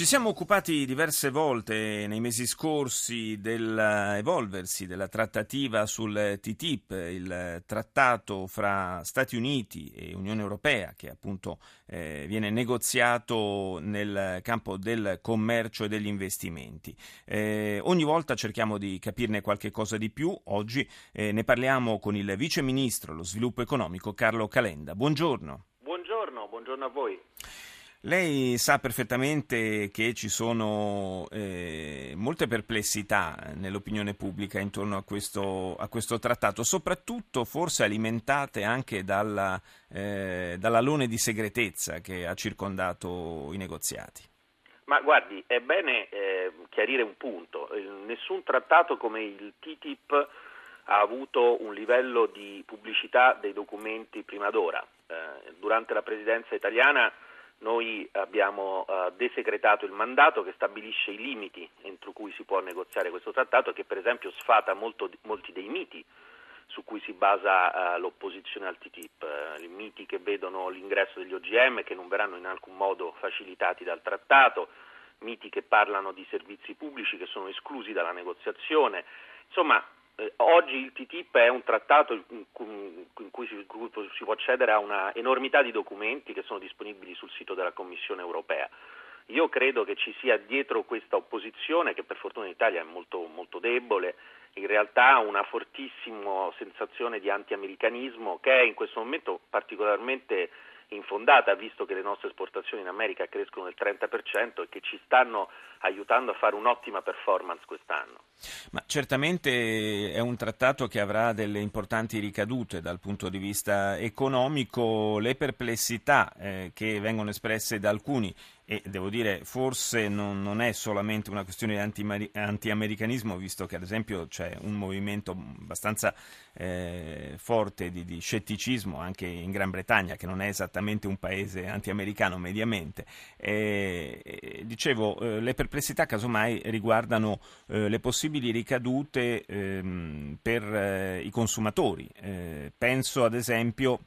Ci siamo occupati diverse volte nei mesi scorsi dell'evolversi della trattativa sul TTIP, il trattato fra Stati Uniti e Unione Europea che appunto eh, viene negoziato nel campo del commercio e degli investimenti. Eh, ogni volta cerchiamo di capirne qualche cosa di più. Oggi eh, ne parliamo con il Vice Ministro allo Sviluppo Economico Carlo Calenda. Buongiorno. Buongiorno, buongiorno a voi. Lei sa perfettamente che ci sono eh, molte perplessità nell'opinione pubblica intorno a questo, a questo trattato, soprattutto forse alimentate anche dalla, eh, dall'alone di segretezza che ha circondato i negoziati. Ma guardi, è bene eh, chiarire un punto. Nessun trattato come il TTIP ha avuto un livello di pubblicità dei documenti prima d'ora. Eh, durante la presidenza italiana noi abbiamo uh, desecretato il mandato che stabilisce i limiti entro cui si può negoziare questo trattato e che per esempio sfata molto, molti dei miti su cui si basa uh, l'opposizione al TTIP, i miti che vedono l'ingresso degli OGM che non verranno in alcun modo facilitati dal trattato, miti che parlano di servizi pubblici che sono esclusi dalla negoziazione. Insomma, eh, oggi il TTIP è un trattato in cui si, può accedere a una enormità di documenti che sono disponibili sul sito della Commissione europea. Io credo che ci sia dietro questa opposizione, che per fortuna in Italia è molto, molto debole, in realtà una fortissima sensazione di anti-americanismo che è in questo momento particolarmente infondata, visto che le nostre esportazioni in America crescono del 30% e che ci stanno aiutando a fare un'ottima performance quest'anno. Ma certamente è un trattato che avrà delle importanti ricadute dal punto di vista economico. Le perplessità eh, che vengono espresse da alcuni e devo dire forse non, non, è solamente una questione di anti-americanismo, visto che ad esempio c'è un movimento abbastanza eh, forte di, di, scetticismo anche in Gran Bretagna, che non è esattamente un paese anti-americano mediamente. E, dicevo, eh, le perplessità casomai riguardano eh, le possibili ricadute ehm, per eh, i consumatori. Penso ad esempio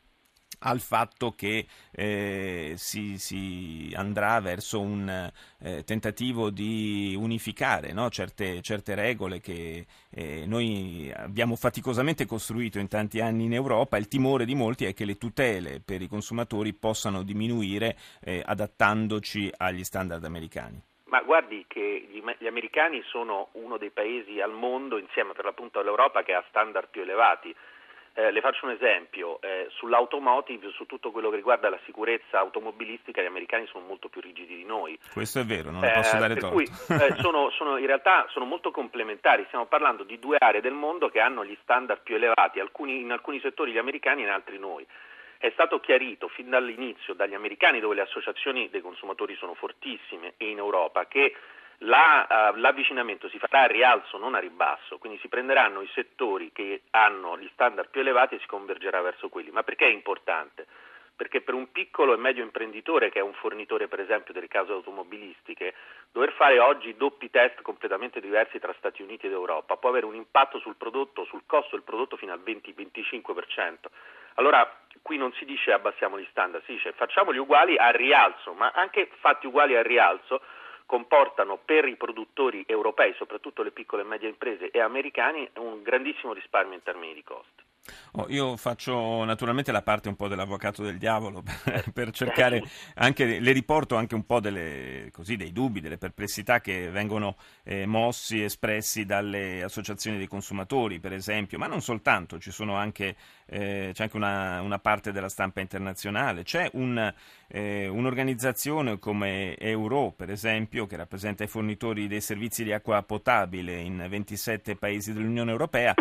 al fatto che eh, si, si, andrà verso un eh, tentativo di unificare no? certe, certe, regole che eh, noi abbiamo faticosamente costruito in tanti anni in Europa. Il timore di molti è che le tutele per i consumatori possano diminuire eh, adattandoci agli standard americani. Ma guardi che gli, gli, americani sono uno dei paesi al mondo, insieme per l'appunto all'Europa, che ha standard più elevati. Eh, le faccio un esempio, eh, sull'automotive, su tutto quello che riguarda la sicurezza automobilistica, gli americani sono molto più rigidi di noi. Questo è vero, non posso eh, dare torto. Cui, eh, sono, sono, in realtà sono molto complementari, stiamo parlando di due aree del mondo che hanno gli standard più elevati, alcuni, in alcuni settori gli americani e in altri noi. È stato chiarito fin dall'inizio dagli americani, dove le associazioni dei consumatori sono fortissime, e in Europa, che la, uh, l'avvicinamento si farà a rialzo, non a ribasso, quindi si prenderanno i settori che hanno gli standard più elevati e si convergerà verso quelli. Ma perché è importante? Perché per un piccolo e medio imprenditore che è un fornitore per esempio delle case automobilistiche, dover fare oggi doppi test completamente diversi tra Stati Uniti ed Europa può avere un impatto sul prodotto, sul costo del prodotto fino al 20-25%. Allora qui non si dice abbassiamo gli standard, si dice facciamoli uguali a rialzo, ma anche fatti uguali a rialzo comportano per i produttori europei, soprattutto le piccole e medie imprese e americani, un grandissimo risparmio in termini di costi. Oh, io faccio naturalmente la parte un po' dell'avvocato del diavolo per, per cercare anche, le riporto anche un po' delle, così, dei dubbi, delle perplessità che vengono eh, mossi, espressi dalle associazioni dei consumatori, per esempio, ma non soltanto, ci sono anche, eh, c'è anche una, una, parte della stampa internazionale, c'è un, eh, un'organizzazione come Euro, per esempio, che rappresenta i fornitori dei servizi di acqua potabile in 27 paesi dell'Unione Europea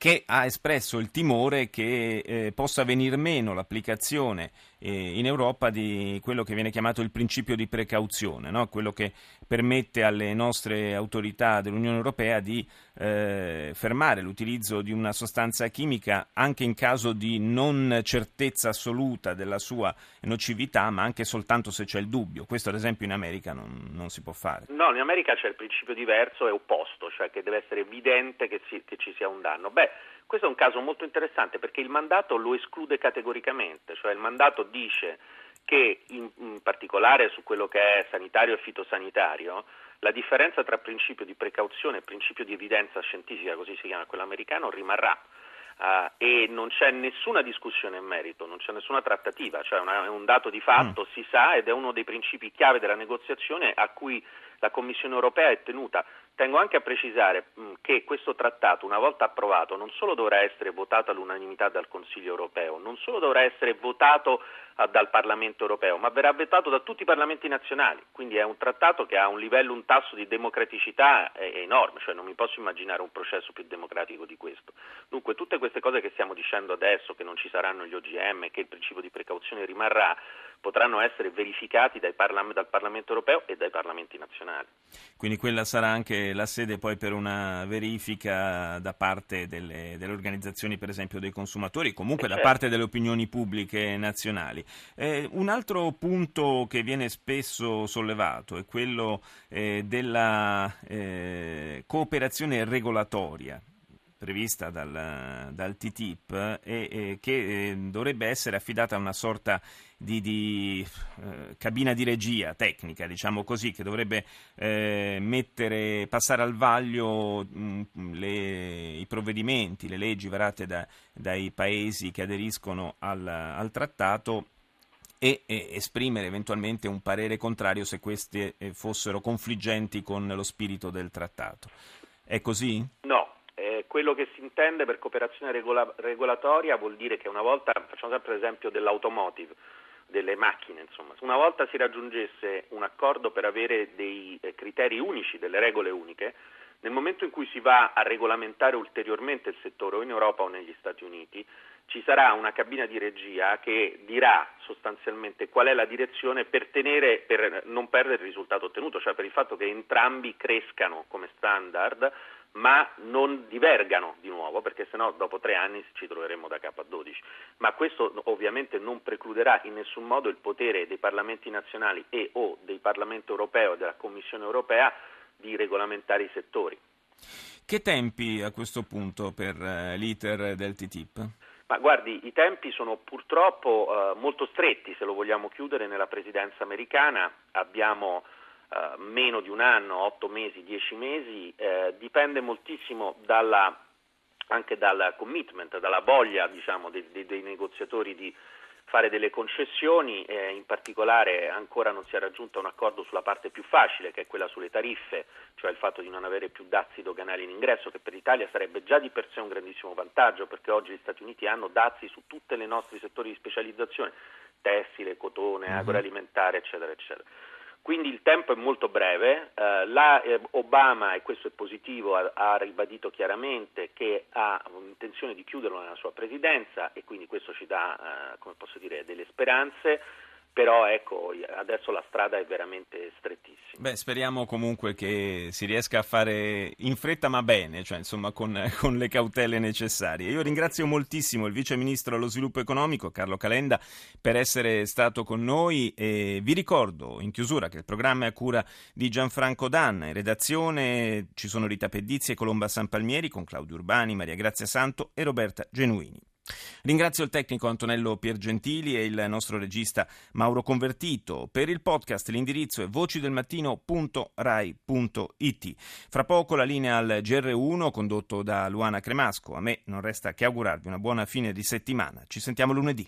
che ha espresso il timore che eh, possa venir meno l'applicazione eh, in Europa di quello che viene chiamato il principio di precauzione, no? quello che permette alle nostre autorità dell'Unione Europea di eh, fermare l'utilizzo di una sostanza chimica anche in caso di non certezza assoluta della sua nocività, ma anche soltanto se c'è il dubbio. Questo ad esempio in America non, non si può fare. No, in America c'è il principio diverso e opposto, cioè che deve essere evidente che, si, che ci sia un danno. Beh, questo è un caso molto interessante perché il mandato lo esclude categoricamente, cioè il mandato dice che in, in particolare su quello che è sanitario e fitosanitario la differenza tra principio di precauzione e principio di evidenza scientifica, così si chiama quello americano, rimarrà. Uh, e non c'è nessuna discussione in merito, non c'è nessuna trattativa, cioè una, è un dato di fatto, mm. si sa ed è uno dei principi chiave della negoziazione a cui la Commissione europea è tenuta. Tengo anche a precisare che questo trattato, una volta approvato, non solo dovrà essere votato all'unanimità dal Consiglio europeo, non solo dovrà essere votato a, dal Parlamento europeo, ma verrà votato da tutti i parlamenti nazionali. Quindi è un trattato che ha un livello, un tasso di democraticità eh, enorme, cioè non mi posso immaginare un processo più democratico di questo. Dunque tutte queste cose che stiamo dicendo adesso, che non ci saranno gli OGM, che il principio di precauzione rimarrà, potranno essere verificati parlam- dal Parlamento europeo e dai parlamenti nazionali. Quindi quella sarà anche la sede poi per una verifica da parte delle, delle organizzazioni, per esempio dei consumatori, comunque da certo. parte delle opinioni pubbliche nazionali. Eh, un altro punto che viene spesso sollevato è quello eh, della eh, cooperazione regolatoria prevista dal, dal TTIP e, e che eh, dovrebbe essere affidata a una sorta di, di eh, cabina di regia tecnica, diciamo così, che dovrebbe eh, mettere, passare al vaglio mh, mm, le, i provvedimenti, le leggi varate da, dai paesi che aderiscono al, al trattato e, esprimere eventualmente un parere contrario se queste eh, fossero confliggenti con lo spirito del trattato. È così? No, quello che si intende per cooperazione regola- regolatoria vuol dire che una volta, facciamo sempre l'esempio dell'automotive, delle macchine, insomma, una volta si raggiungesse un accordo per avere dei eh, criteri unici, delle regole uniche, nel momento in cui si va a regolamentare ulteriormente il settore o in Europa o negli Stati Uniti, ci sarà una cabina di regia che dirà sostanzialmente qual è la direzione per, tenere, per non perdere il risultato ottenuto, cioè per il fatto che entrambi crescano come standard ma non divergano di nuovo, perché sennò dopo tre anni ci troveremo da capo a 12. Ma questo ovviamente non precluderà in nessun modo il potere dei parlamenti nazionali e o del Parlamento europeo e della Commissione europea di regolamentare i settori. Che tempi a questo punto per uh, l'iter del TTIP? Ma guardi, i tempi sono purtroppo uh, molto stretti se lo vogliamo chiudere nella presidenza americana. Abbiamo eh, meno di un anno, otto mesi, dieci mesi, eh, dipende moltissimo dalla, anche dal commitment, dalla voglia diciamo, dei, dei, dei, negoziatori di fare delle concessioni, eh, in particolare ancora non si è raggiunto un accordo sulla parte più facile, che è quella sulle tariffe, cioè il fatto di non avere più dazi doganali in ingresso, che per l'Italia sarebbe già di per sé un grandissimo vantaggio, perché oggi gli Stati Uniti hanno dazi su tutti i nostri settori di specializzazione, tessile, cotone, mhm. agroalimentare, eccetera, eccetera. Quindi il tempo è molto breve, eh, la, eh, Obama, e questo è positivo, ha, ha, ribadito chiaramente che ha intenzione di chiuderlo nella sua presidenza e quindi questo ci dà, eh, dire, delle speranze però ecco, adesso la strada è veramente strettissima. Beh, speriamo comunque che si riesca a fare in fretta ma bene, cioè insomma con, con, le cautele necessarie. Io ringrazio moltissimo il Vice Ministro allo Sviluppo Economico, Carlo Calenda, per essere stato con noi e vi ricordo in chiusura che il programma è a cura di Gianfranco Danna, in redazione ci sono Rita Pedizzi e Colomba San Palmieri con Claudio Urbani, Maria Grazia Santo e Roberta Genuini. Ringrazio il tecnico Antonello Piergentili e il nostro regista Mauro Convertito. Per il podcast l'indirizzo è vocidelmattino.rai.it. Fra poco la linea al GR1 condotto da Luana Cremasco. A me non resta che augurarvi una buona fine di settimana. Ci sentiamo lunedì.